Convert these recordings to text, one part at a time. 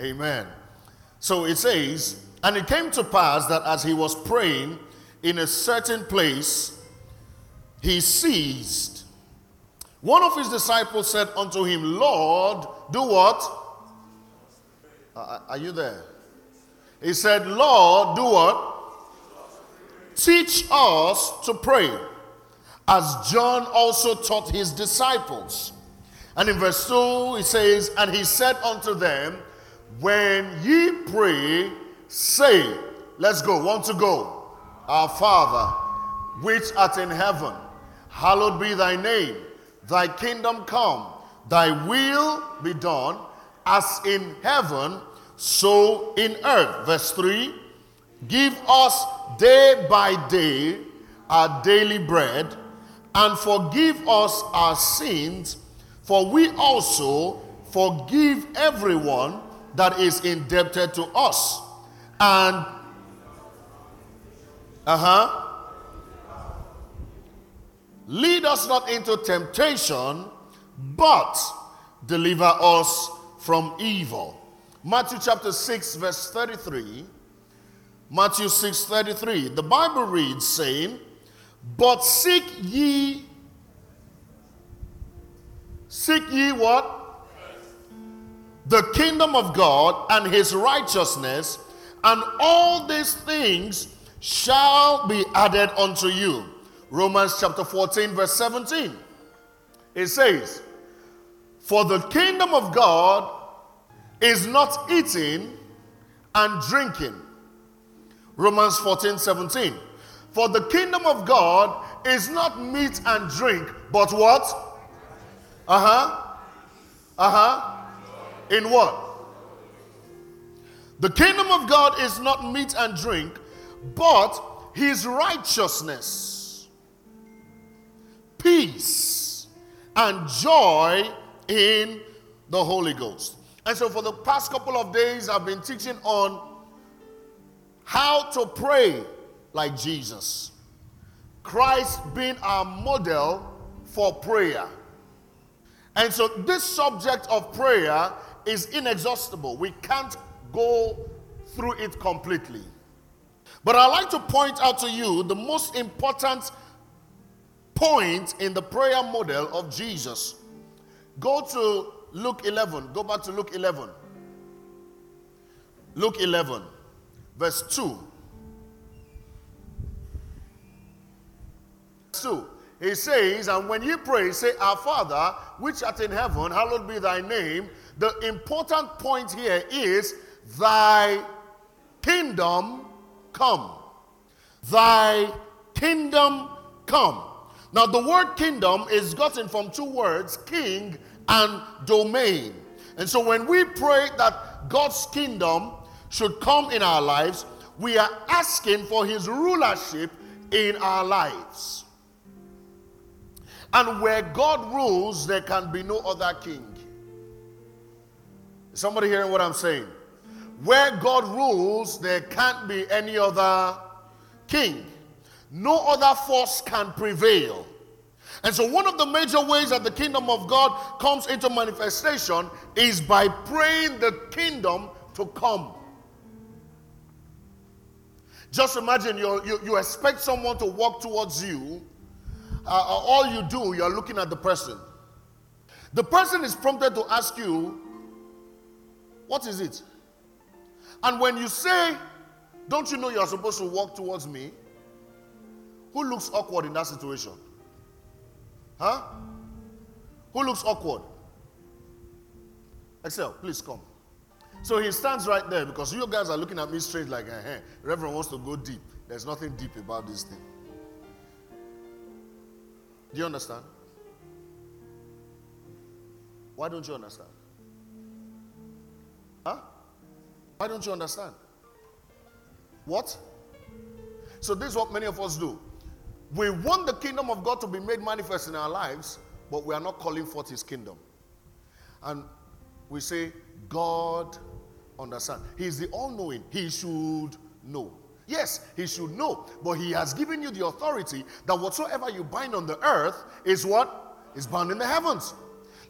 Amen. So it says, And it came to pass that as he was praying in a certain place, he ceased. One of his disciples said unto him, Lord, do what? Uh, are you there? He said, Lord, do what? Teach us to pray, as John also taught his disciples. And in verse 2, he says, And he said unto them, When ye pray, say, Let's go, want to go. Our Father, which art in heaven, hallowed be thy name. Thy kingdom come, thy will be done, as in heaven, so in earth. Verse 3 Give us day by day our daily bread, and forgive us our sins for we also forgive everyone that is indebted to us. And, uh huh. Lead us not into temptation, but deliver us from evil. Matthew chapter 6, verse 33. Matthew 6 33. The Bible reads, saying, But seek ye Seek ye what? The kingdom of God and his righteousness, and all these things shall be added unto you. Romans chapter 14, verse 17. It says, For the kingdom of God is not eating and drinking. Romans 14, 17. For the kingdom of God is not meat and drink, but what? Uh huh. Uh huh. In what? The kingdom of God is not meat and drink, but his righteousness, peace, and joy in the Holy Ghost. And so, for the past couple of days, I've been teaching on how to pray like Jesus. Christ being our model for prayer. And so, this subject of prayer is inexhaustible. We can't go through it completely. But I'd like to point out to you the most important point in the prayer model of Jesus. Go to Luke 11. Go back to Luke 11. Luke 11, verse 2. 2. He says, And when you pray, say, Our Father, which art in heaven, hallowed be thy name. The important point here is, Thy kingdom come. Thy kingdom come. Now, the word kingdom is gotten from two words king and domain. And so, when we pray that God's kingdom should come in our lives, we are asking for his rulership in our lives. And where God rules, there can be no other king. Is somebody hearing what I'm saying? Where God rules, there can't be any other king. No other force can prevail. And so, one of the major ways that the kingdom of God comes into manifestation is by praying the kingdom to come. Just imagine you, you expect someone to walk towards you uh, uh, all you do, you're looking at the person. The person is prompted to ask you, What is it? And when you say, Don't you know you're supposed to walk towards me? Who looks awkward in that situation? Huh? Who looks awkward? Excel, please come. So he stands right there because you guys are looking at me straight like, hey, Reverend wants to go deep. There's nothing deep about this thing. Do you understand? Why don't you understand? Why don't you understand? What? So, this is what many of us do. We want the kingdom of God to be made manifest in our lives, but we are not calling forth his kingdom. And we say, God understand. He's the all knowing. He should know. Yes, he should know, but he has given you the authority that whatsoever you bind on the earth is what is bound in the heavens.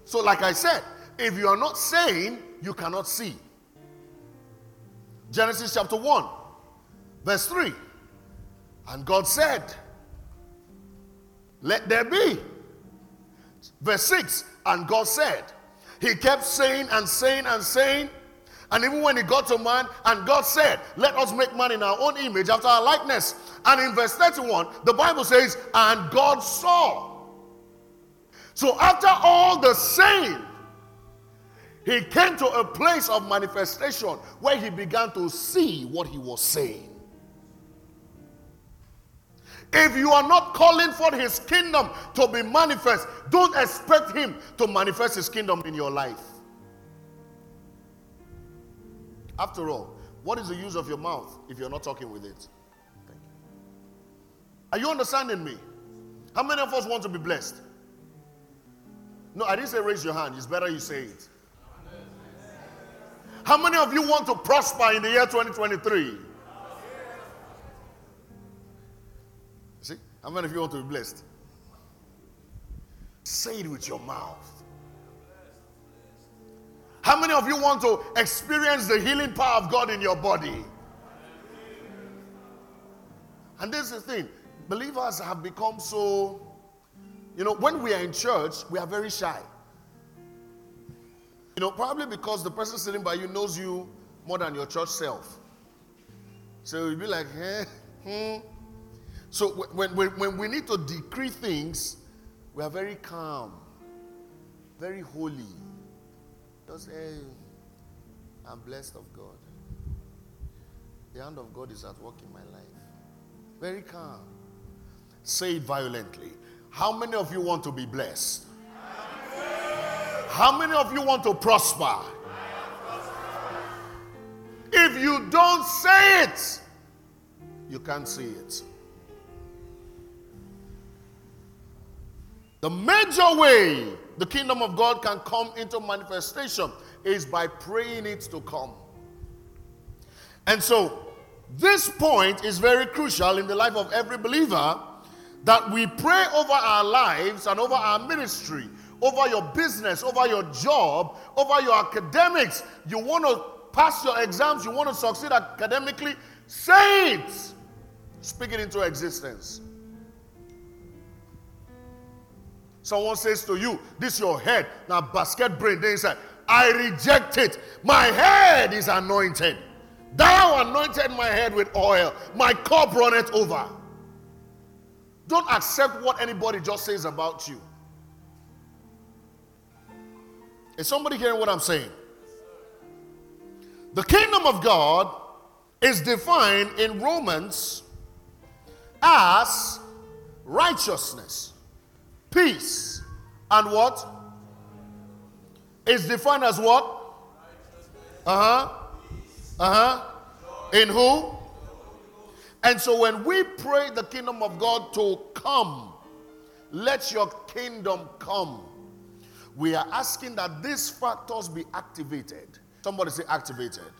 So, like I said, if you are not saying, you cannot see. Genesis chapter 1, verse 3. And God said, Let there be. Verse 6. And God said, He kept saying and saying and saying. And even when he got to man, and God said, Let us make man in our own image after our likeness. And in verse 31, the Bible says, And God saw. So after all the saying, he came to a place of manifestation where he began to see what he was saying. If you are not calling for his kingdom to be manifest, don't expect him to manifest his kingdom in your life. After all, what is the use of your mouth if you're not talking with it? You. Are you understanding me? How many of us want to be blessed? No, I didn't say raise your hand. It's better you say it. How many of you want to prosper in the year 2023? See? How many of you want to be blessed? Say it with your mouth. How many of you want to experience the healing power of God in your body? And this is the thing believers have become so, you know, when we are in church, we are very shy. You know, probably because the person sitting by you knows you more than your church self. So you'll be like, eh, hmm. So when, when, when we need to decree things, we are very calm, very holy. Just say, I'm blessed of God. The hand of God is at work in my life. Very calm. Say it violently. How many of you want to be blessed? How many of you want to prosper? If you don't say it, you can't see it. The major way the kingdom of God can come into manifestation is by praying it to come. And so, this point is very crucial in the life of every believer that we pray over our lives and over our ministry over your business, over your job, over your academics. You want to pass your exams, you want to succeed academically, say it. Speak it into existence. Someone says to you, This is your head. Now, basket brain, then say, I reject it. My head is anointed. Thou anointed my head with oil. My cup runneth over. Don't accept what anybody just says about you. Is somebody hearing what I'm saying? The kingdom of God is defined in Romans as righteousness, peace, and what? Is defined as what? Uh huh. Uh huh. In who? And so when we pray the kingdom of God to come, let your kingdom come we are asking that these factors be activated. Somebody say activated. activated.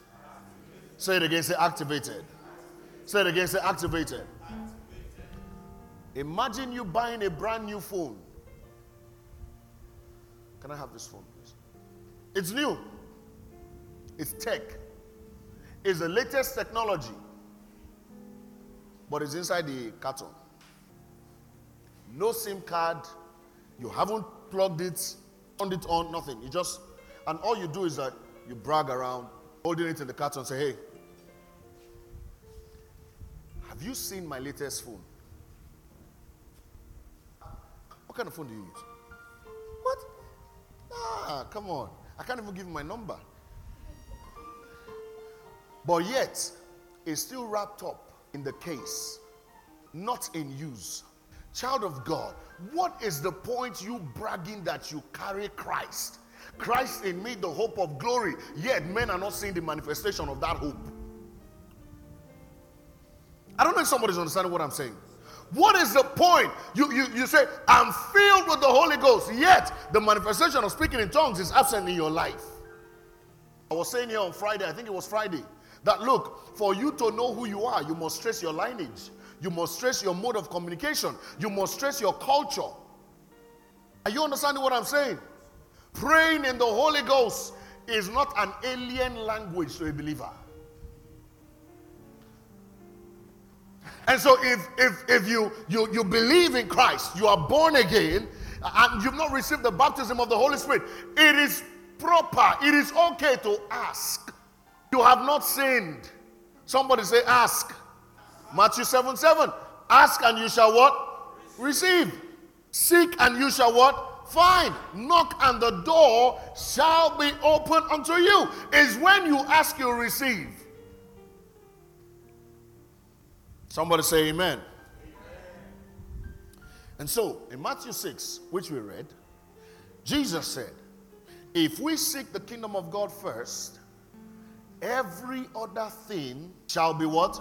Say it again, say activated. Say it again, say activated. activated. Imagine you buying a brand new phone. Can I have this phone, please? It's new, it's tech, it's the latest technology, but it's inside the carton. No SIM card, you haven't plugged it turned it on, nothing. You just, and all you do is that you brag around, holding it in the carton say, hey, have you seen my latest phone? What kind of phone do you use? What? Ah, come on. I can't even give my number. But yet, it's still wrapped up in the case, not in use. Child of God, what is the point you bragging that you carry Christ? Christ in me, the hope of glory, yet men are not seeing the manifestation of that hope. I don't know if somebody's understanding what I'm saying. What is the point? You, you, you say, I'm filled with the Holy Ghost, yet the manifestation of speaking in tongues is absent in your life. I was saying here on Friday, I think it was Friday, that look, for you to know who you are, you must trace your lineage. You must trace your mode of communication. You must trace your culture. Are you understanding what I'm saying? Praying in the Holy Ghost is not an alien language to a believer. And so if if if you you you believe in Christ, you are born again, and you've not received the baptism of the Holy Spirit, it is proper, it is okay to ask. You have not sinned. Somebody say, ask. Matthew 7 7. Ask and you shall what? Receive. Seek and you shall what? Find. Knock and the door shall be open unto you. Is when you ask, you receive. Somebody say amen. amen. And so, in Matthew 6, which we read, Jesus said, If we seek the kingdom of God first, every other thing shall be what?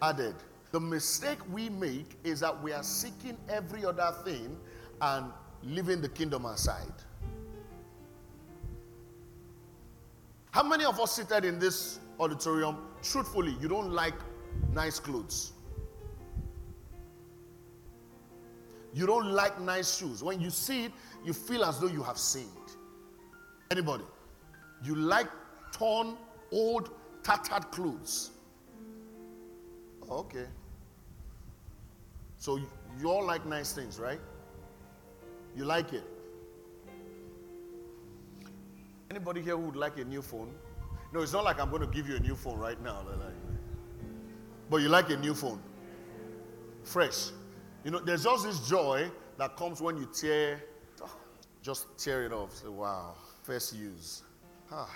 Added. The mistake we make is that we are seeking every other thing and leaving the kingdom aside. How many of us seated in this auditorium, truthfully, you don't like nice clothes. You don't like nice shoes. When you see it, you feel as though you have sinned. Anybody? You like torn, old, tattered clothes. Okay. So you all like nice things, right? You like it. Anybody here who would like a new phone? No, it's not like I'm going to give you a new phone right now. But you like a new phone. Fresh. You know, there's just this joy that comes when you tear, just tear it off. Say, wow, first use. Ah.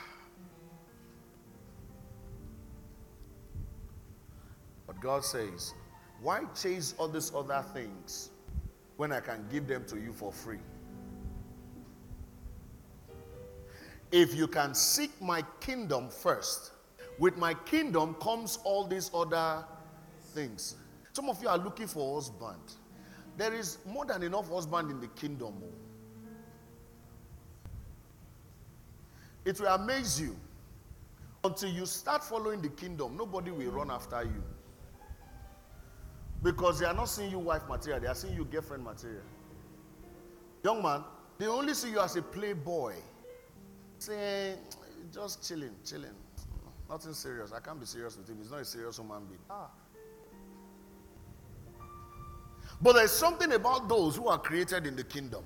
God says, why chase all these other things when I can give them to you for free? If you can seek my kingdom first, with my kingdom comes all these other things. Some of you are looking for husband. There is more than enough husband in the kingdom. Oh. It will amaze you. Until you start following the kingdom, nobody will run after you. Because they are not seeing you wife material, they are seeing you girlfriend material. Young man, they only see you as a playboy. Saying, just chilling, chilling. Nothing serious. I can't be serious with him. He's not a serious human being. Ah. But there's something about those who are created in the kingdom.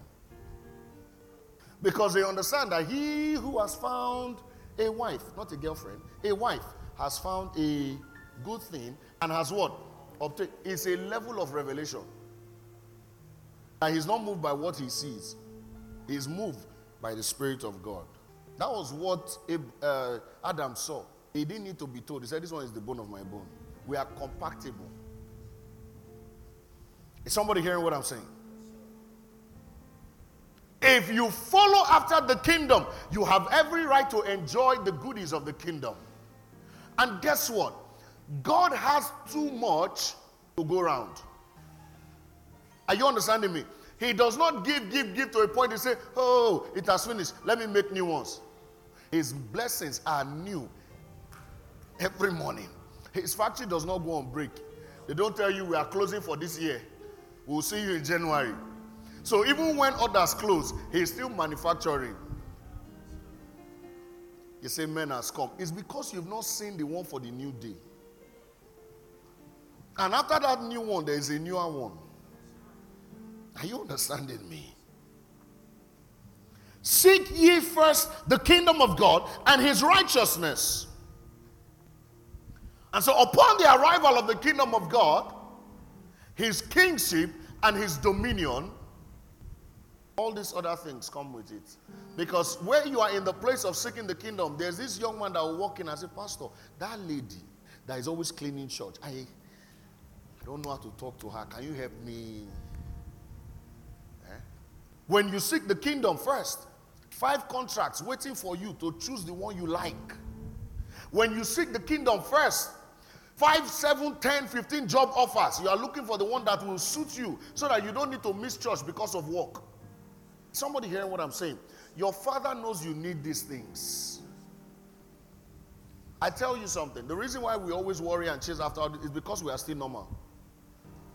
Because they understand that he who has found a wife, not a girlfriend, a wife, has found a good thing and has what? Obtained. It's a level of revelation. And he's not moved by what he sees, he's moved by the Spirit of God. That was what uh, Adam saw. He didn't need to be told. He said, This one is the bone of my bone. We are compatible. Is somebody hearing what I'm saying? If you follow after the kingdom, you have every right to enjoy the goodies of the kingdom. And guess what? God has too much to go around. Are you understanding me? He does not give, give, give to a point. point and say, Oh, it has finished. Let me make new ones. His blessings are new every morning. His factory does not go on break. They don't tell you we are closing for this year. We'll see you in January. So even when others close, he's still manufacturing. You say men has come. It's because you've not seen the one for the new day. And after that new one, there is a newer one. Are you understanding me? Seek ye first the kingdom of God and his righteousness and so, upon the arrival of the kingdom of God, his kingship and his dominion, all these other things come with it. Because where you are in the place of seeking the kingdom, there's this young man that will walk in and say, Pastor, that lady that is always cleaning church, I don't know how to talk to her. Can you help me? Eh? When you seek the kingdom first, five contracts waiting for you to choose the one you like. When you seek the kingdom first, Five, seven, ten, fifteen job offers. You are looking for the one that will suit you so that you don't need to miss church because of work. Somebody hearing what I'm saying? Your father knows you need these things. I tell you something. The reason why we always worry and chase after is because we are still normal.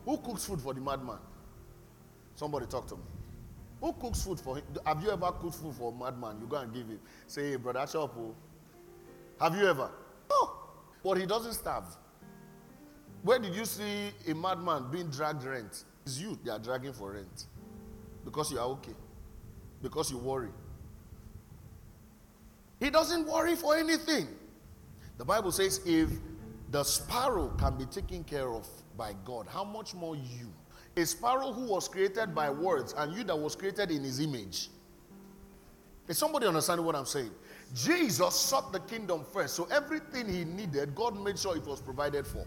Who cooks food for the madman? Somebody talk to me. Who cooks food for him? Have you ever cooked food for a madman? You go and give him. Say, hey, brother, chop. Oh. Have you ever? No. But he doesn't starve. Where did you see a madman being dragged rent? It's you they are dragging for rent. Because you are okay. Because you worry. He doesn't worry for anything. The Bible says if the sparrow can be taken care of by God, how much more you? A sparrow who was created by words and you that was created in his image. Is somebody understanding what I'm saying? Jesus sought the kingdom first. So everything he needed, God made sure it was provided for.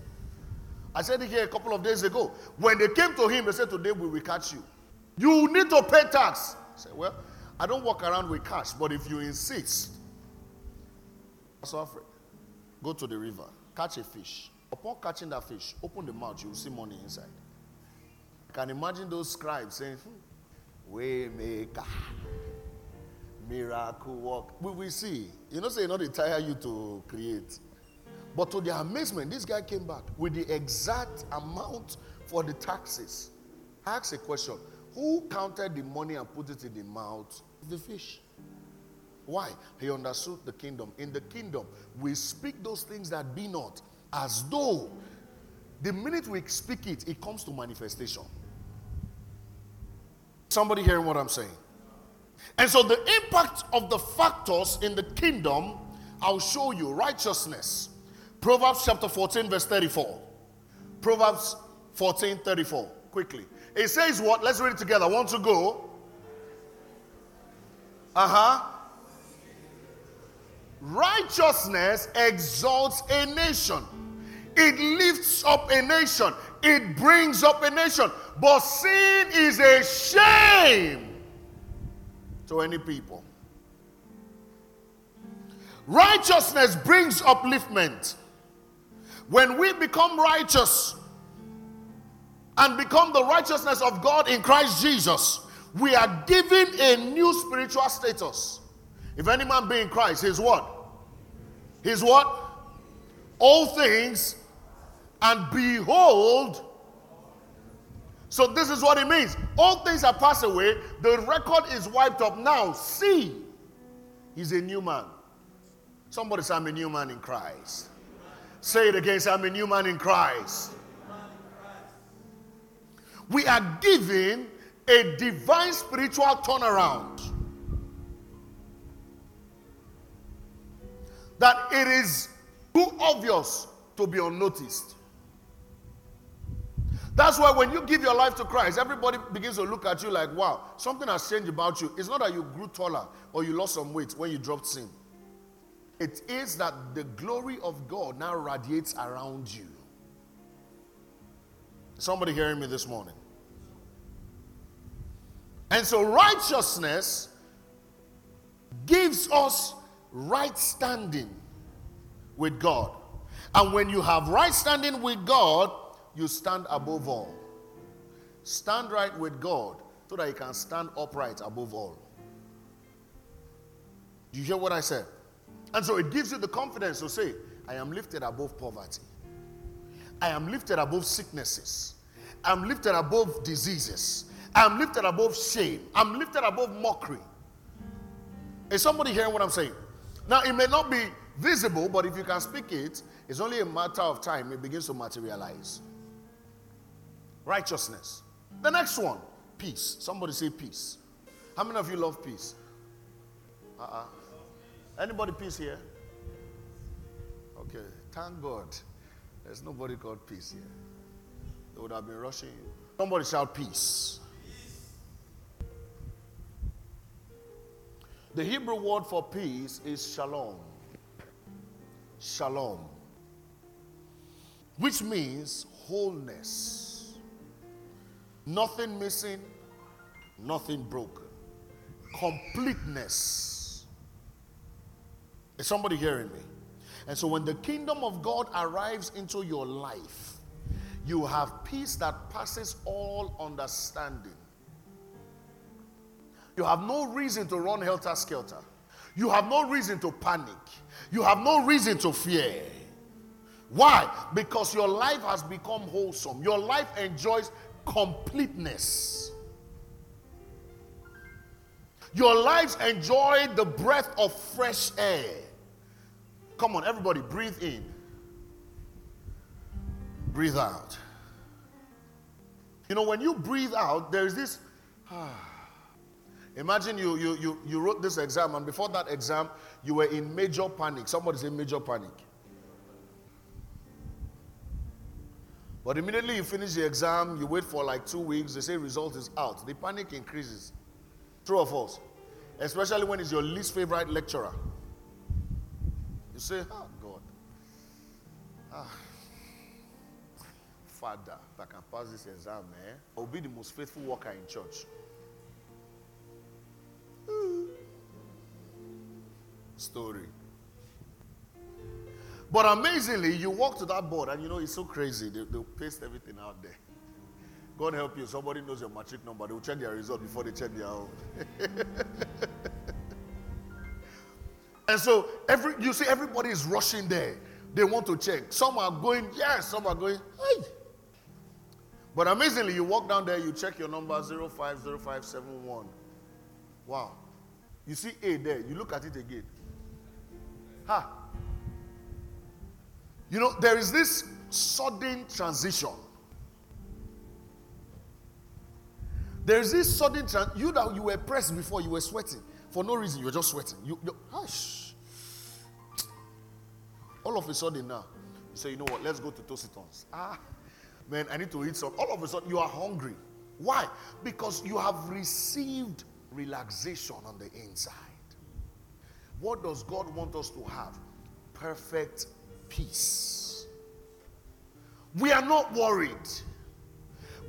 I said it here a couple of days ago. When they came to him, they said, Today we will catch you. You need to pay tax. I said, Well, I don't walk around with cash, but if you insist, so afraid. Go to the river, catch a fish. Upon catching that fish, open the mouth, you will see money inside. Can imagine those scribes saying, hmm, Waymaker, miracle work. We will see. You know, say, not they tire you to create. But to their amazement, this guy came back with the exact amount for the taxes. I asked a question Who counted the money and put it in the mouth of the fish? Why? He understood the kingdom. In the kingdom, we speak those things that be not as though the minute we speak it, it comes to manifestation. Somebody hearing what I'm saying? And so, the impact of the factors in the kingdom, I'll show you righteousness. Proverbs chapter 14, verse 34. Proverbs 14, 34. Quickly. It says what? Let's read it together. Want to go? Uh huh. Righteousness exalts a nation. It lifts up a nation. It brings up a nation. But sin is a shame to any people. Righteousness brings upliftment. When we become righteous and become the righteousness of God in Christ Jesus, we are given a new spiritual status. If any man be in Christ, he's what? He's what? All things, and behold, so this is what it means. All things have passed away. The record is wiped up. Now, see, he's a new man. Somebody say, I'm a new man in Christ. Say it again. Say, I'm a new man in Christ. We are given a divine spiritual turnaround. That it is too obvious to be unnoticed. That's why when you give your life to Christ, everybody begins to look at you like, wow, something has changed about you. It's not that you grew taller or you lost some weight when you dropped sin. It is that the glory of God now radiates around you. Somebody hearing me this morning? And so righteousness gives us right standing with God. And when you have right standing with God, you stand above all. Stand right with God so that you can stand upright above all. Do you hear what I said? And so it gives you the confidence to say, I am lifted above poverty. I am lifted above sicknesses. I'm lifted above diseases. I'm lifted above shame. I'm lifted above mockery. Is somebody hearing what I'm saying? Now, it may not be visible, but if you can speak it, it's only a matter of time. It begins to materialize righteousness. The next one, peace. Somebody say peace. How many of you love peace? Uh-uh. Anybody peace here? Okay, thank God. There's nobody called peace here. They would have been rushing you. Somebody shout peace. The Hebrew word for peace is shalom. Shalom. Which means wholeness Nothing missing, nothing broken. Completeness. Is somebody hearing me? And so when the kingdom of God arrives into your life, you have peace that passes all understanding. You have no reason to run helter skelter. You have no reason to panic. You have no reason to fear. Why? Because your life has become wholesome. Your life enjoys completeness. Your lives enjoy the breath of fresh air. Come on, everybody, breathe in. Breathe out. You know, when you breathe out, there's this. Imagine you, you, you, you wrote this exam, and before that exam, you were in major panic. Somebody say major panic. But immediately you finish the exam, you wait for like two weeks, they say result is out. The panic increases. True or false? Especially when it's your least favorite lecturer. You say, oh God. Ah. Father, if I can pass this exam, eh, I'll be the most faithful worker in church. Story. But amazingly, you walk to that board and you know it's so crazy. They, will paste everything out there. God help you. Somebody knows your matric number. They will check their result before they check their own. and so every you see everybody is rushing there. They want to check. Some are going, yes, some are going, hey. But amazingly, you walk down there, you check your number 050571. Wow. You see A there, you look at it again. Ha. You know, there is this sudden transition. There is this sudden transition. You that you were pressed before, you were sweating. For no reason, you were just sweating. You, you hush. All of a sudden now, you say, you know what, let's go to Tossitons. Ah, man, I need to eat some. All of a sudden, you are hungry. Why? Because you have received relaxation on the inside. What does God want us to have? Perfect peace. We are not worried.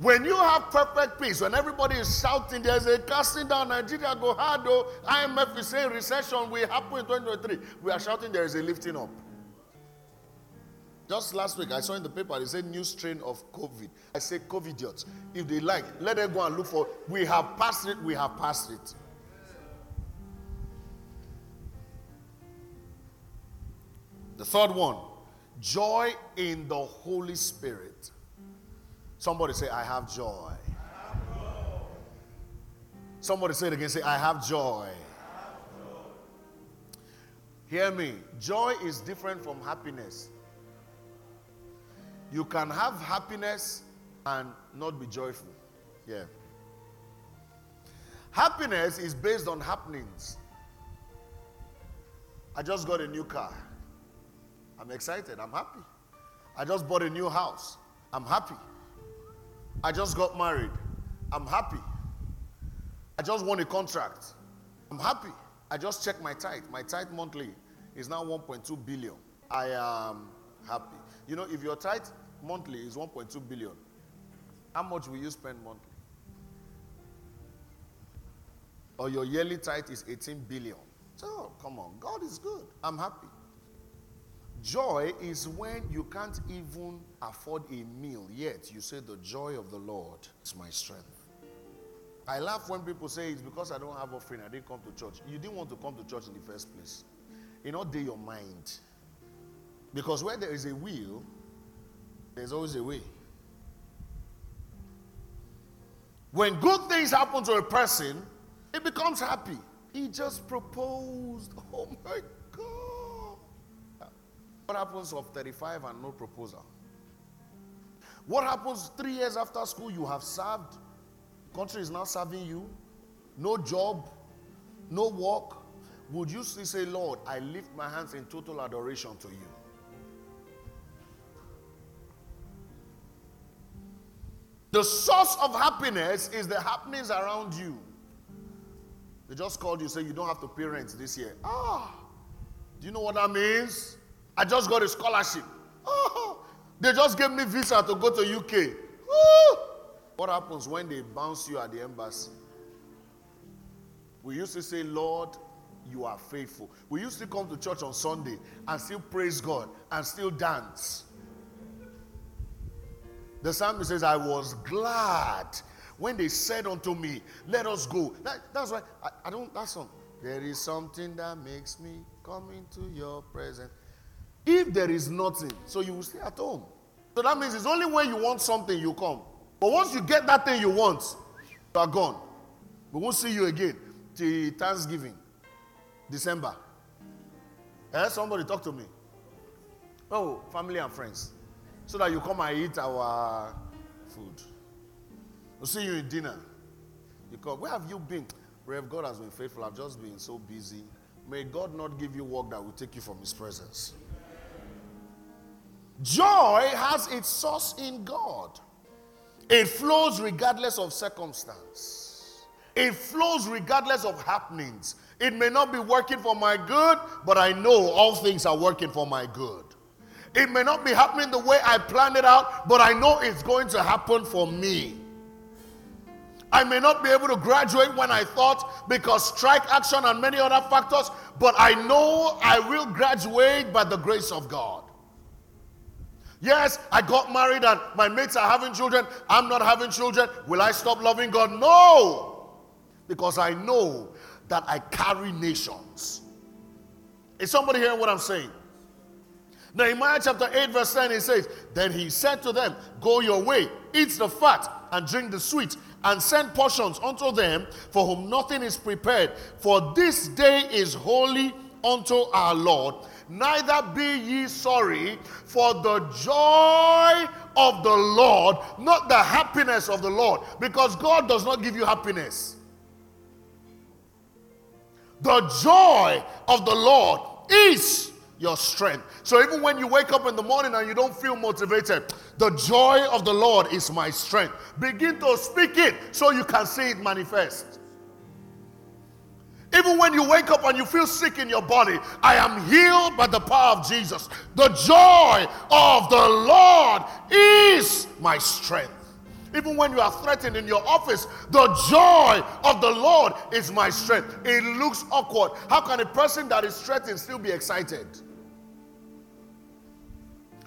When you have perfect peace, when everybody is shouting, there's a casting down, Nigeria go hard, though. IMF is saying recession will happen in 2023. We are shouting, there is a lifting up. Just last week, I saw in the paper, they said new strain of COVID. I say COVID If they like, let them go and look for. We have passed it, we have passed it. The third one, joy in the Holy Spirit. Somebody say, I have joy. Somebody say it again, say, I have joy. Hear me. Joy is different from happiness. You can have happiness and not be joyful. Yeah. Happiness is based on happenings. I just got a new car. I'm excited. I'm happy. I just bought a new house. I'm happy. I just got married. I'm happy. I just won a contract. I'm happy. I just checked my tithe. My tithe monthly is now 1.2 billion. I am happy. You know, if your tithe monthly is 1.2 billion, how much will you spend monthly? Or your yearly tithe is 18 billion. So, come on, God is good. I'm happy. Joy is when you can't even afford a meal, yet you say, The joy of the Lord is my strength. I laugh when people say it's because I don't have offering, I didn't come to church. You didn't want to come to church in the first place. You know, day your mind. Because where there is a will, there's always a way. When good things happen to a person, it becomes happy. He just proposed. Oh my what happens of 35 and no proposal? What happens three years after school? You have served, country is now serving you, no job, no work. Would you still say, Lord, I lift my hands in total adoration to you? The source of happiness is the happenings around you. They just called you, say you don't have to pay rent this year. Ah, do you know what that means? I just got a scholarship. Oh, they just gave me visa to go to UK. Oh. What happens when they bounce you at the embassy? We used to say, Lord, you are faithful. We used to come to church on Sunday and still praise God and still dance. The psalmist says, I was glad when they said unto me, Let us go. That, that's why I, I don't, that song. There is something that makes me come into your presence. If there is nothing, so you will stay at home. So that means it's only when you want something you come. But once you get that thing you want, you are gone. We won't see you again till Thanksgiving, December. Eh? Somebody talk to me. Oh, family and friends. so that you come and eat our food. We'll see you in dinner. You come, where have you been? Rev, God has been faithful. I've just been so busy. May God not give you work that will take you from His presence. Joy has its source in God. It flows regardless of circumstance. It flows regardless of happenings. It may not be working for my good, but I know all things are working for my good. It may not be happening the way I planned it out, but I know it's going to happen for me. I may not be able to graduate when I thought because strike action and many other factors, but I know I will graduate by the grace of God. Yes, I got married and my mates are having children. I'm not having children. Will I stop loving God? No. Because I know that I carry nations. Is somebody hearing what I'm saying? Nehemiah chapter 8, verse 10, it says, Then he said to them, Go your way, eat the fat, and drink the sweet, and send portions unto them for whom nothing is prepared. For this day is holy unto our Lord. Neither be ye sorry, for the joy of the Lord, not the happiness of the Lord, because God does not give you happiness. The joy of the Lord is your strength. So even when you wake up in the morning and you don't feel motivated, the joy of the Lord is my strength. Begin to speak it so you can see it manifest. Even when you wake up and you feel sick in your body, I am healed by the power of Jesus. The joy of the Lord is my strength. Even when you are threatened in your office, the joy of the Lord is my strength. It looks awkward. How can a person that is threatened still be excited?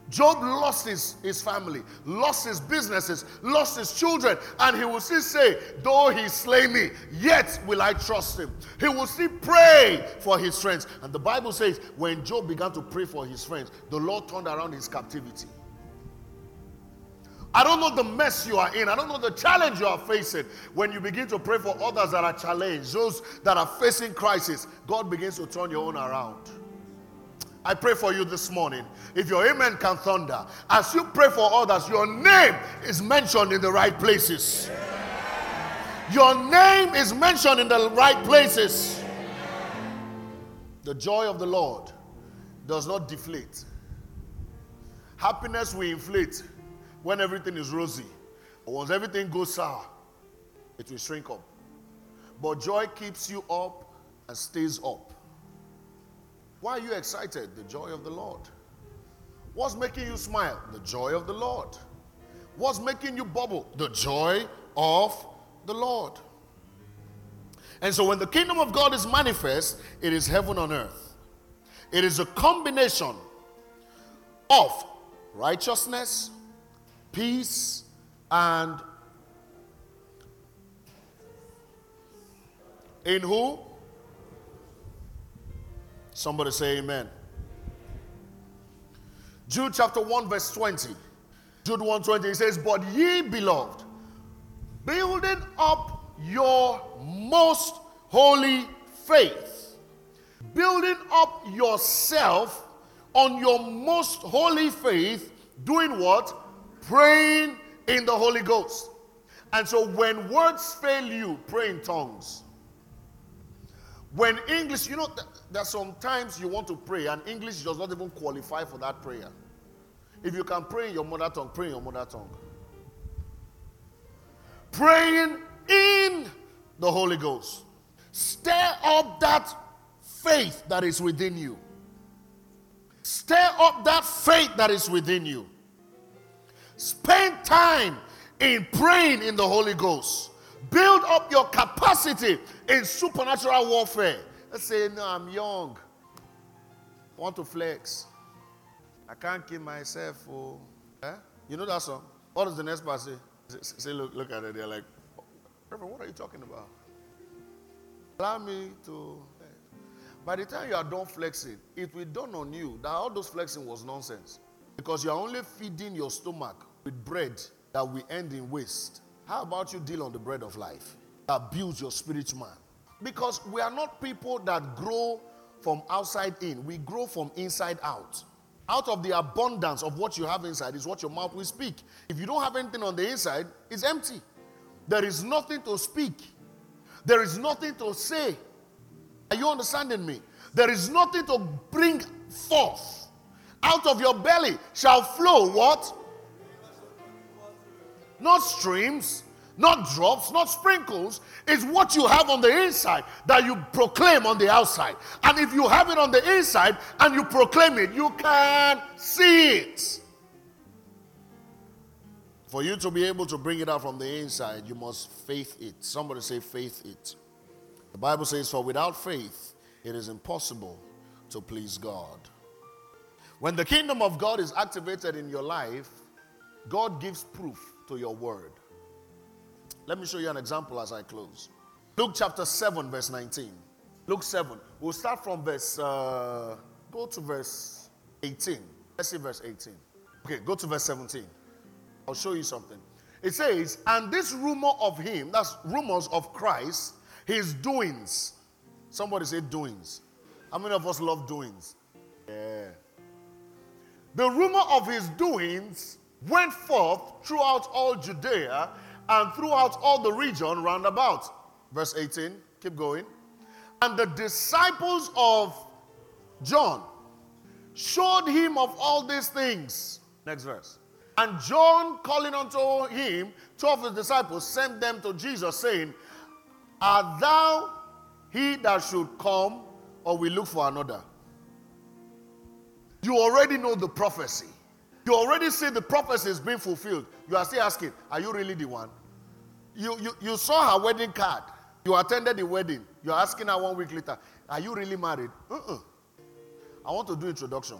Job lost his, his family, lost his businesses, lost his children, and he will still say, Though he slay me, yet will I trust him. He will still pray for his friends. And the Bible says, when Job began to pray for his friends, the Lord turned around his captivity. I don't know the mess you are in. I don't know the challenge you are facing. When you begin to pray for others that are challenged, those that are facing crisis, God begins to turn your own around. I pray for you this morning. If your amen can thunder, as you pray for others, your name is mentioned in the right places. Your name is mentioned in the right places. The joy of the Lord does not deflate. Happiness will inflate when everything is rosy. But once everything goes sour, it will shrink up. But joy keeps you up and stays up. Why are you excited? The joy of the Lord. What's making you smile? The joy of the Lord. What's making you bubble? The joy of the Lord. And so when the kingdom of God is manifest, it is heaven on earth. It is a combination of righteousness, peace, and in who? Somebody say amen. Jude chapter 1, verse 20. Jude 120, he says, But ye beloved, building up your most holy faith, building up yourself on your most holy faith, doing what? Praying in the Holy Ghost. And so when words fail you, pray in tongues. When English, you know, that sometimes you want to pray and English does not even qualify for that prayer. If you can pray in your mother tongue, pray in your mother tongue. Praying in the Holy Ghost. Stir up that faith that is within you. Stir up that faith that is within you. Spend time in praying in the Holy Ghost. Build up your capacity in supernatural warfare. Let's say, no, I'm young. I want to flex. I can't kill myself. Oh. Eh? You know that song? What does the next part say? Say, look, look at it. They're like, Reverend, what are you talking about? Allow me to. By the time you are done flexing, it will dawn on you that all those flexing was nonsense. Because you are only feeding your stomach with bread that will end in waste. How about you deal on the bread of life builds your spirit man? Because we are not people that grow from outside in, we grow from inside out. Out of the abundance of what you have inside is what your mouth will speak. If you don't have anything on the inside, it's empty. There is nothing to speak. There is nothing to say. Are you understanding me? There is nothing to bring forth. Out of your belly shall flow what? Not streams, not drops, not sprinkles. It's what you have on the inside that you proclaim on the outside. And if you have it on the inside and you proclaim it, you can see it. For you to be able to bring it out from the inside, you must faith it. Somebody say, faith it. The Bible says, For without faith, it is impossible to please God. When the kingdom of God is activated in your life, God gives proof to your word. Let me show you an example as I close. Luke chapter 7, verse 19. Luke 7. We'll start from verse, uh, go to verse 18. Let's see verse 18. Okay, go to verse 17. I'll show you something. It says, and this rumor of him, that's rumors of Christ, his doings. Somebody say doings. How many of us love doings? Yeah. The rumor of his doings went forth throughout all Judea and throughout all the region round about. Verse 18, keep going. And the disciples of John showed him of all these things. Next verse. And John, calling unto him, two of his disciples, sent them to Jesus, saying, Art thou he that should come, or we look for another? You already know the prophecy. You already see the prophecy is being fulfilled. You are still asking, Are you really the one? You, you, you saw her wedding card. You attended the wedding. You're asking her one week later, Are you really married? Uh-uh. I want to do introduction.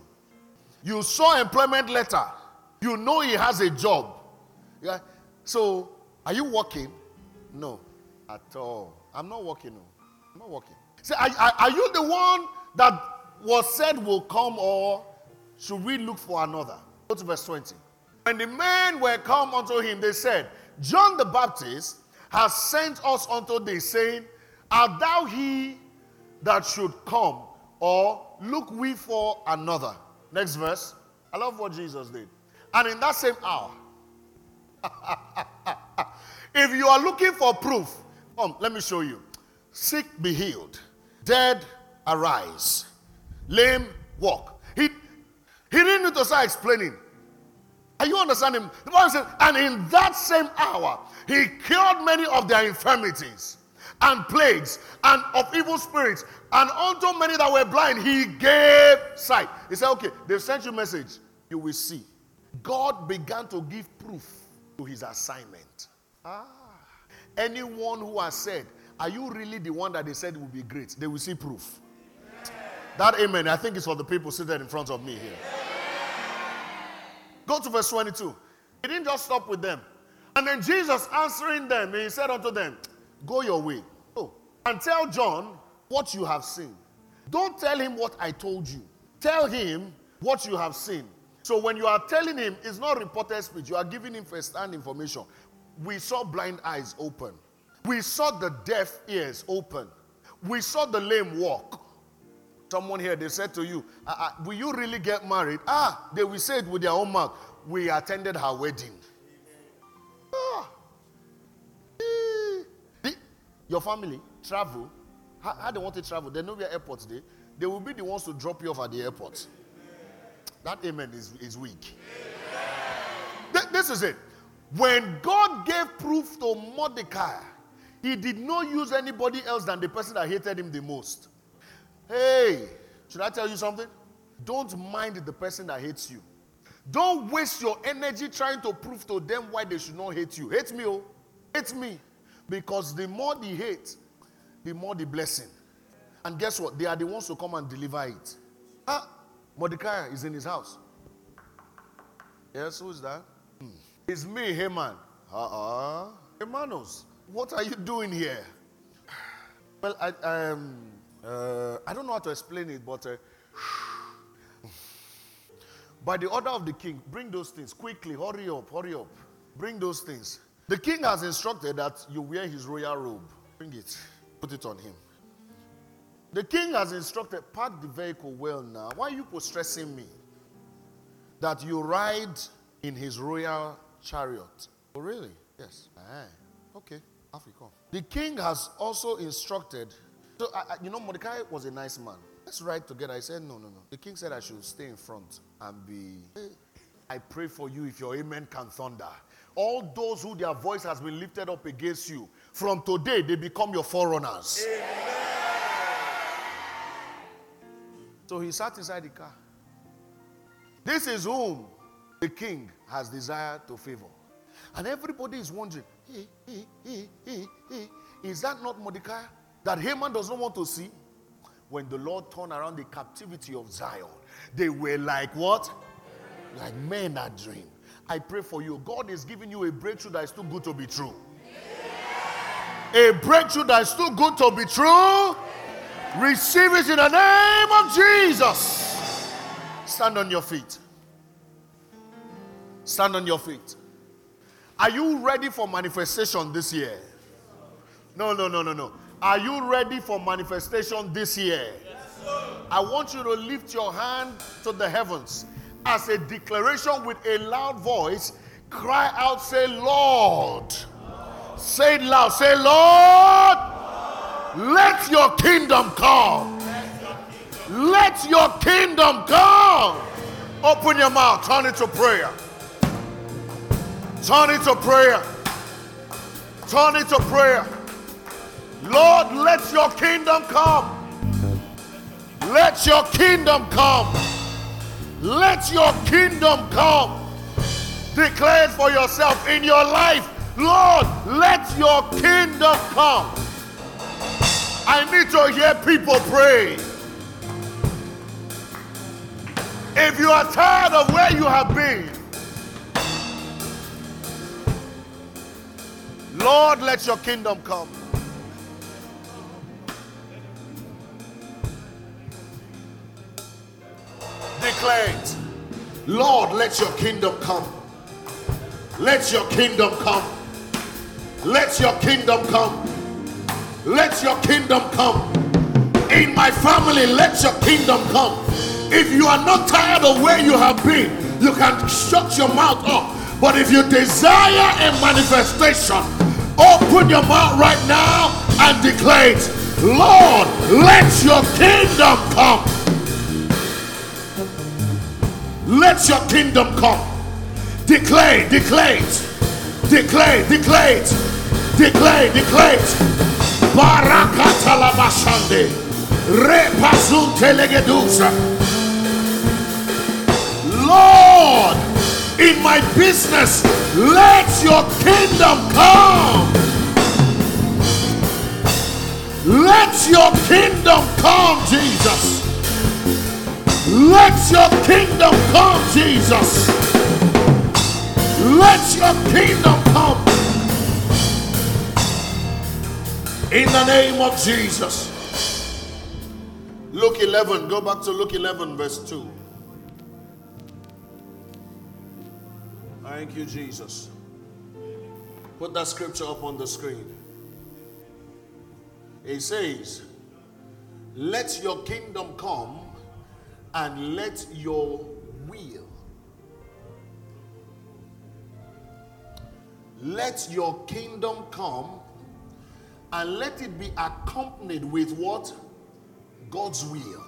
You saw employment letter. You know he has a job. Yeah. So, are you working? No, at all. I'm not working. No. I'm not working. Are, are, are you the one that was said will come, or should we look for another? Go to verse 20. When the men were come unto him, they said, John the Baptist has sent us unto thee, saying, Art thou he that should come, or look we for another? Next verse. I love what Jesus did. And in that same hour, if you are looking for proof, come, let me show you. Sick be healed, dead arise, lame walk. He, didn't need to start explaining. Are you understanding? The Bible says, and in that same hour, he cured many of their infirmities and plagues and of evil spirits, and unto many that were blind, he gave sight. He said, Okay, they've sent you a message. You will see. God began to give proof to his assignment. Ah. Anyone who has said, Are you really the one that they said will be great? They will see proof. That amen, I think, is for the people seated in front of me here. Go to verse 22. He didn't just stop with them. And then Jesus answering them, he said unto them, Go your way. Go and tell John what you have seen. Don't tell him what I told you. Tell him what you have seen. So when you are telling him, it's not reported speech, you are giving him first-hand information. We saw blind eyes open. We saw the deaf ears open. We saw the lame walk. Someone here, they said to you, uh, uh, Will you really get married? Ah, they will say it with their own mouth. We attended her wedding. Ah. The, your family travel. How, how, they want to travel? They know where airports they. They will be the ones to drop you off at the airport. That amen is, is weak. Th- this is it. When God gave proof to Mordecai, he did not use anybody else than the person that hated him the most. Hey, should I tell you something? Don't mind the person that hates you. Don't waste your energy trying to prove to them why they should not hate you. Hate me, oh. Hate me. Because the more they hate, the more the blessing. And guess what? They are the ones to come and deliver it. Ah, Mordecai is in his house. Yes, who's that? Hmm. It's me, Haman. Uh-uh. Hermanos, what are you doing here? Well, I, um, uh, I don't know how to explain it, but uh, by the order of the king, bring those things quickly. Hurry up, hurry up. Bring those things. The king has instructed that you wear his royal robe. Bring it, put it on him. The king has instructed, park the vehicle well now. Why are you stressing me? that you ride in his royal chariot. Oh, really? Yes. Ah, okay. Off you come. The king has also instructed. So, uh, you know, Mordecai was a nice man. Let's ride together. I said, no, no, no. The king said I should stay in front and be. I pray for you if your amen can thunder. All those who their voice has been lifted up against you, from today they become your forerunners. Amen. So he sat inside the car. This is whom the king has desired to favor. And everybody is wondering, hey, hey, hey, is that not Mordecai that Haman does not want to see? When the Lord turned around the captivity of Zion, they were like what? Like men that dream. I pray for you. God is giving you a breakthrough that is too good to be true. A breakthrough that is too good to be true. Receive it in the name of Jesus. Stand on your feet. Stand on your feet. Are you ready for manifestation this year? No, no, no, no, no. Are you ready for manifestation this year? Yes, I want you to lift your hand to the heavens as a declaration with a loud voice. Cry out, say, Lord. Lord. Say it loud. Say, Lord, Lord. let your kingdom come. Let your kingdom come. Open your mouth, turn it to prayer. Turn it to prayer. Turn it to prayer. Lord, let your kingdom come. Let your kingdom come. Let your kingdom come. Declare it for yourself in your life. Lord, let your kingdom come. I need to hear people pray. If you are tired of where you have been, Lord, let your kingdom come. Declare it. Lord, let your kingdom come. Let your kingdom come. Let your kingdom come. Let your kingdom come. In my family, let your kingdom come. If you are not tired of where you have been, you can shut your mouth up. But if you desire a manifestation, Open your mouth right now and declare it. Lord, let your kingdom come. Let your kingdom come. Declare, declare it. Declare, declare. Declare, declare it. Barakata la bashande. Repazunte. Lord, in my business. Let your kingdom come. Let your kingdom come, Jesus. Let your kingdom come, Jesus. Let your kingdom come. In the name of Jesus. Luke 11, go back to Luke 11, verse 2. Thank you, Jesus. Put that scripture up on the screen. It says, Let your kingdom come and let your will. Let your kingdom come and let it be accompanied with what? God's will.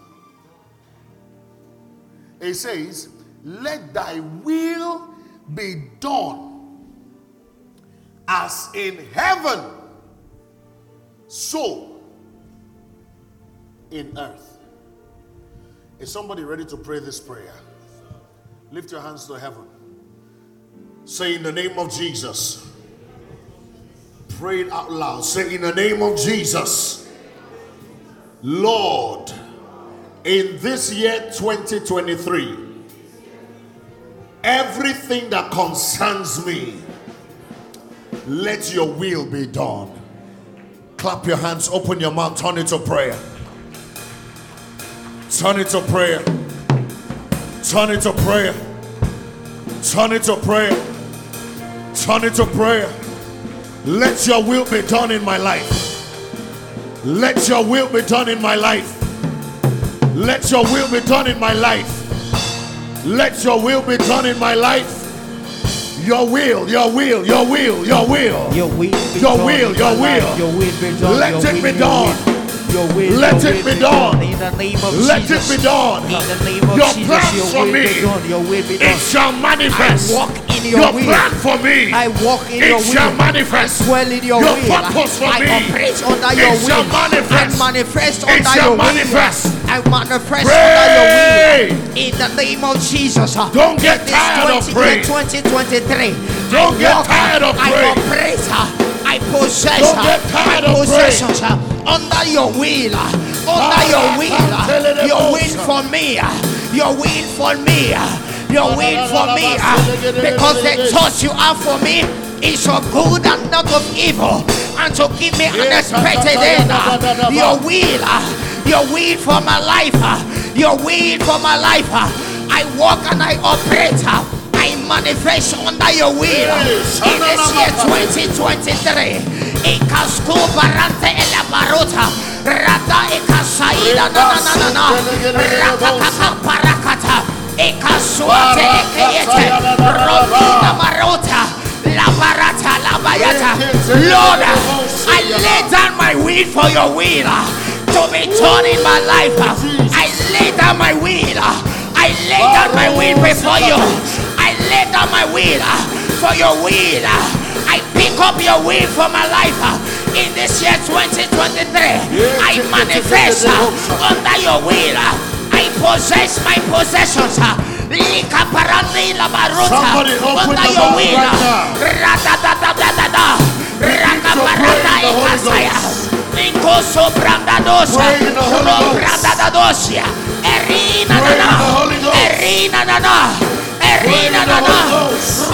It says, Let thy will be done as in heaven, so in earth. Is somebody ready to pray this prayer? Lift your hands to heaven. Say in the name of Jesus. Pray it out loud. Say in the name of Jesus. Lord, in this year 2023 Everything that concerns me, let your will be done. Clap your hands, open your mouth, turn it to prayer. Turn it to prayer. Turn it to prayer. Turn it to prayer. Turn it to prayer. Let your will be done in my life. Let your will be done in my life. Let your will be done in my life. Let your will be done in my life. Your will, your will, your will, your will. Your will, your will, your will. Your will be done. Let it be done. Your will, Let your it will be done. In the name of Let Jesus. it be done. In the name of Your Jesus, plans your for will me. be done. Your will be done. It shall manifest. I walk in your, your will. plan for me. I walk in it your shall manifest. I dwell in your, Your will. purpose for I me. operate under It your shall will. manifest. I manifest It under shall your manifest. will. I manifest Pray. under your will. In the name of Jesus. Don't get tired of praying. 2023. Don't I get walk, tired of praying. I operate. I possess Don't get tired my possessions under your will. Under your will. Your will for me. Your will for me. Your will for me. Because the thoughts you have for me is of good and not of evil. And to give me an expected end. Your will. Your will for my life. Your will for my life. I walk and I operate. Manifest under your will. In this year 2023. Ikasku barante elabaruta rata ikasaida na na na na na rakakaka parakata ikaswate ekeyete robina maruta labarata labayata Lord I lay down my will for your will uh, to be done in my life uh, I lay down my will uh, I lay down my will before you I lay down my will for your will I pick up your will for my life uh, in this year 2023. I manifest uh, under your will. uh, I possess my possessions. uh, Somebody open under the your will. right uh, Ro Erina Pray in nana. the Holy Ghost. Erina nana. The nana.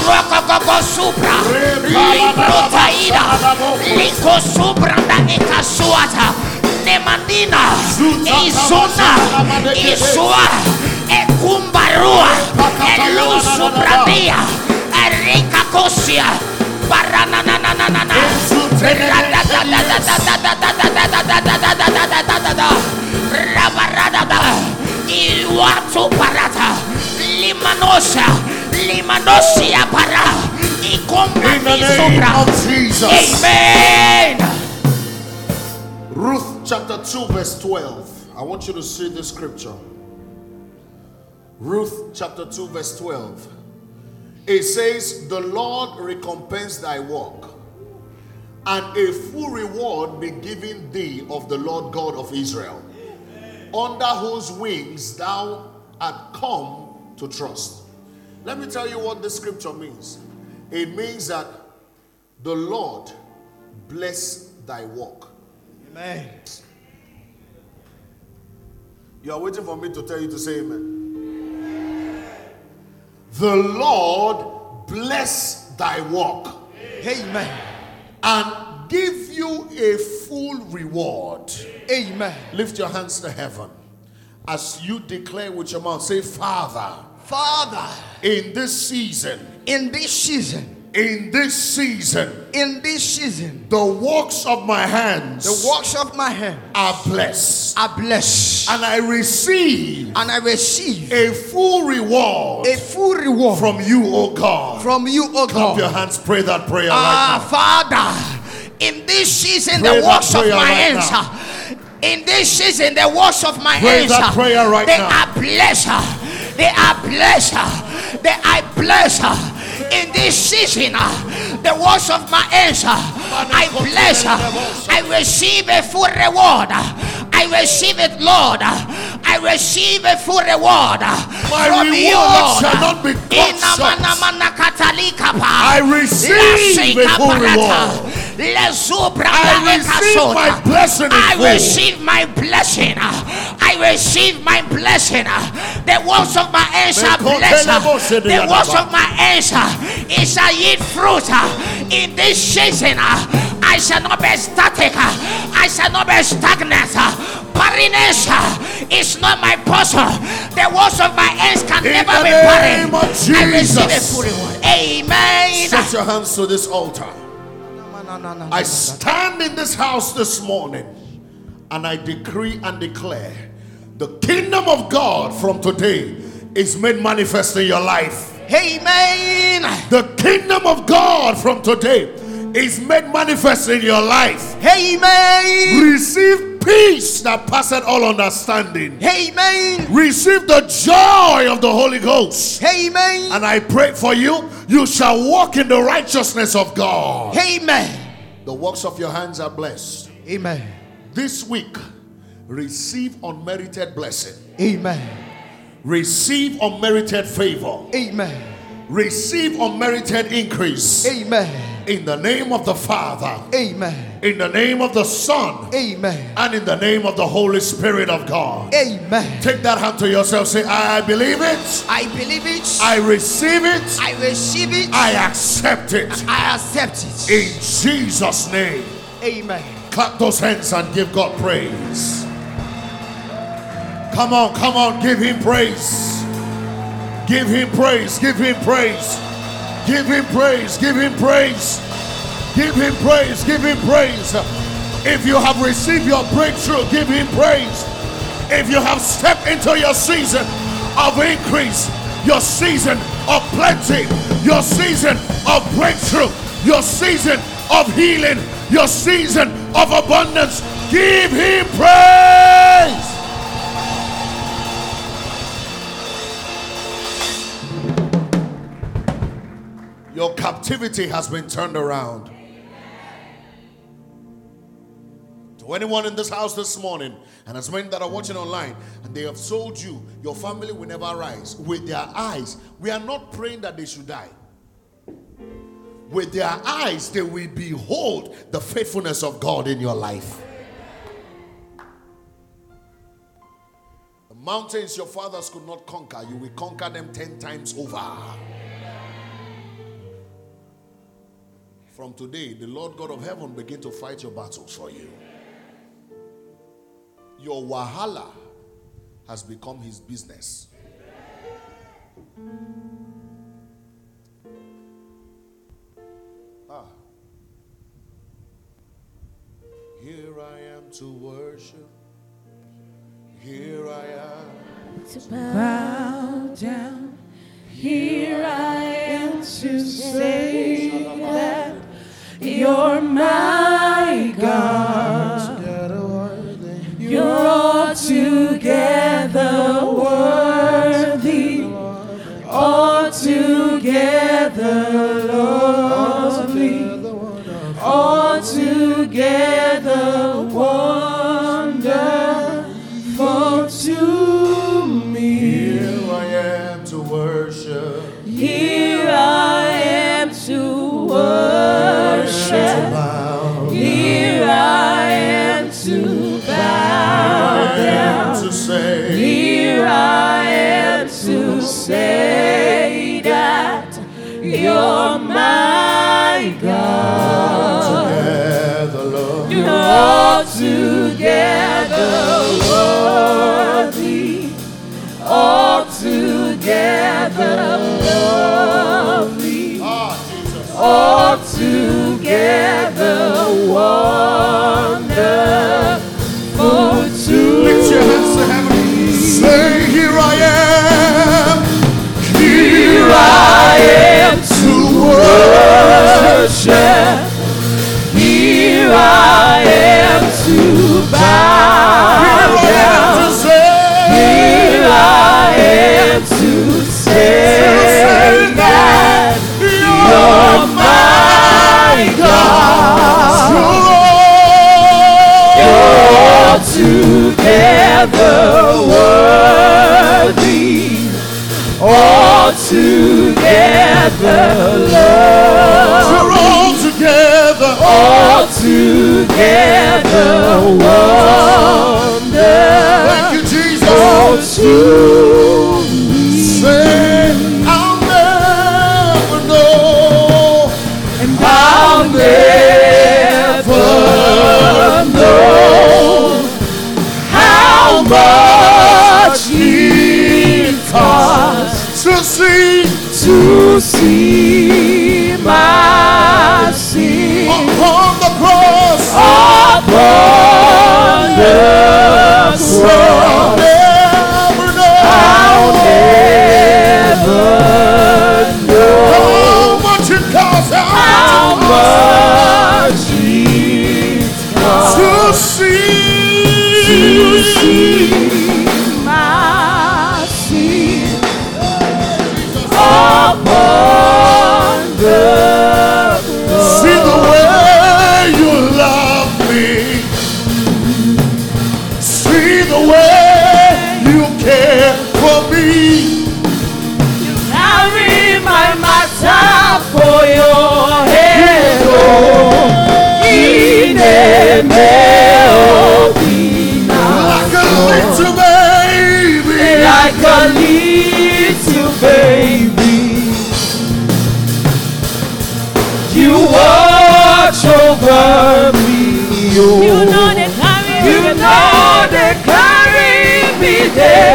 Rokokoko supra. Librotaida. Liko subranda ekasuata. Nemandina. Izuna. Isua. Ekumbarua. Elu subradia. Erika kosia. Barananananana. Rabaradada. Iwatu parata. Limanosa. Limanosia para. Ikomba In the name of Jesus. Amen. Ruth chapter 2, verse 12. I want you to see this scripture. Ruth chapter 2, verse 12. It says, The Lord recompense thy work, and a full reward be given thee of the Lord God of Israel, under whose wings thou art come to trust. Let me tell you what this scripture means. It means that the Lord bless thy work. Amen. You are waiting for me to tell you to say amen. The Lord bless thy work Amen. and give you a full reward. Amen. Lift your hands to heaven as you declare with your mouth, say, Father, Father, in this season, in this season, in this season, in this season, the works of my hands the works of my hand are blessed, are blessed, and I receive and I receive a full reward a full reward from you, O God. from you, O Clap your hands, pray that prayer Ah, right now. Father, in this season, Pray the works of my right hands. now. In this season, the works of my Pray hands, that prayer right they now. are blessed. They are blessed. They are blessed. In this season, the words of my answer. I bless. I receive a full reward. I receive it, Lord. I receive a full reward My from you, reward Lord. shall not be cut short. Inamanamanacatalikapa. I receive a full reward. I receive my blessing I receive my blessing. I receive my blessing. The works of my hands are blessed. The works of my hands is shall yield fruit in this season. I shall not be static. I shall not be stagnant. Barrenness is not my portion. The works of my hands can In never the be barren. I receive a Jesus. full reward. Amen. Set your hands to this altar. I stand in this house this morning and I decree and declare the kingdom of God from today is made manifest in your life. Amen. The kingdom of God from today is made manifest in your life. Amen. Receive peace that passeth all understanding. Amen. Receive the joy of the Holy Ghost. Amen. And I pray for you, you shall walk in the righteousness of God. Amen. The works of your hands are blessed. Amen. This week, receive unmerited blessing. Amen. Receive unmerited favor. Amen. Receive unmerited increase. Amen. In the name of the Father. Amen. In the name of the Son. Amen. And in the name of the Holy Spirit of God. Amen. Take that hand to yourself. Say, I believe it. I believe it. I receive it. I receive it. I accept it. I accept it. In Jesus' name. Amen. Clap those hands and give God praise. Come on, come on, give him praise. Give him praise, give him praise. Give him praise, give him praise. Give him praise, give him praise. If you have received your breakthrough, give him praise. If you have stepped into your season of increase, your season of plenty, your season of breakthrough, your season of healing, your season of abundance, give him praise. Your captivity has been turned around. To anyone in this house this morning, and as many that are watching online, and they have sold you, your family will never rise. With their eyes, we are not praying that they should die. With their eyes, they will behold the faithfulness of God in your life. The mountains your fathers could not conquer, you will conquer them 10 times over. From today, the Lord God of heaven begin to fight your battles for you. Your wahala has become his business. Ah. Here I am to worship. Here I am to bow together wonderful Lift your to hands to heaven. Say, together worthy, all together love, We're all together. all together wonder. Thank you, Jesus. All Say, I'll never know. and I'll never know much it costs To see to see my sin upon the cross. upon the cross. I'll never know. I'll never know How much it costs how much it costs to see. to see See the way you care for me. You carry my matter for your head, oh, in a melody Like a little baby. like a little baby. You watch over me, oh. You know they me,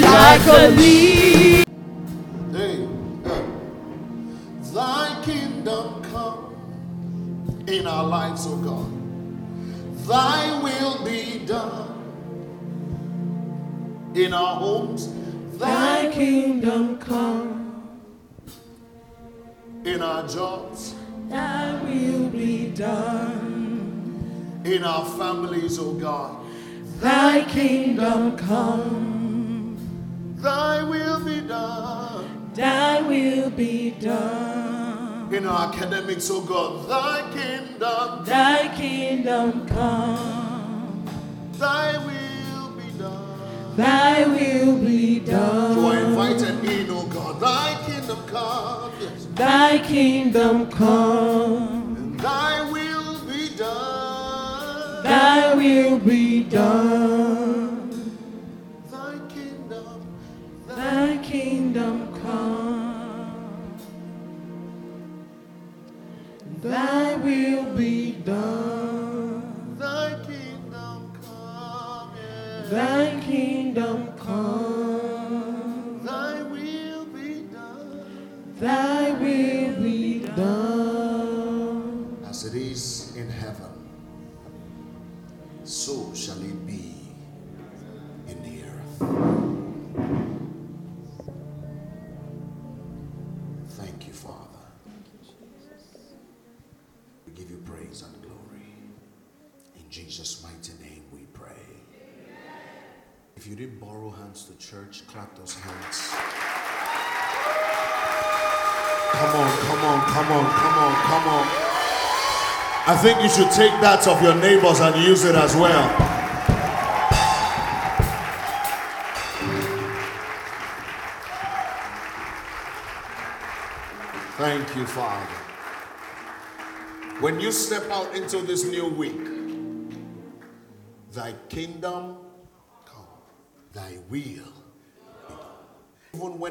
like a leaf. Hey, thy kingdom come in our lives, O God. Thy will be done in our homes, Thy kingdom come, in our jobs, thy will be done. in our families, O God. Thy kingdom come, in our academics, oh God. Thy kingdom, Thy kingdom come, thy will be done. thy will be You are done. invited in, oh God. Thy kingdom come, yes. Thy kingdom come, And thy will be done. thy will be done. I think you should take that of your neighbors and use it as well. Thank you, Father. When you step out into this new week, thy kingdom come, thy will. Even when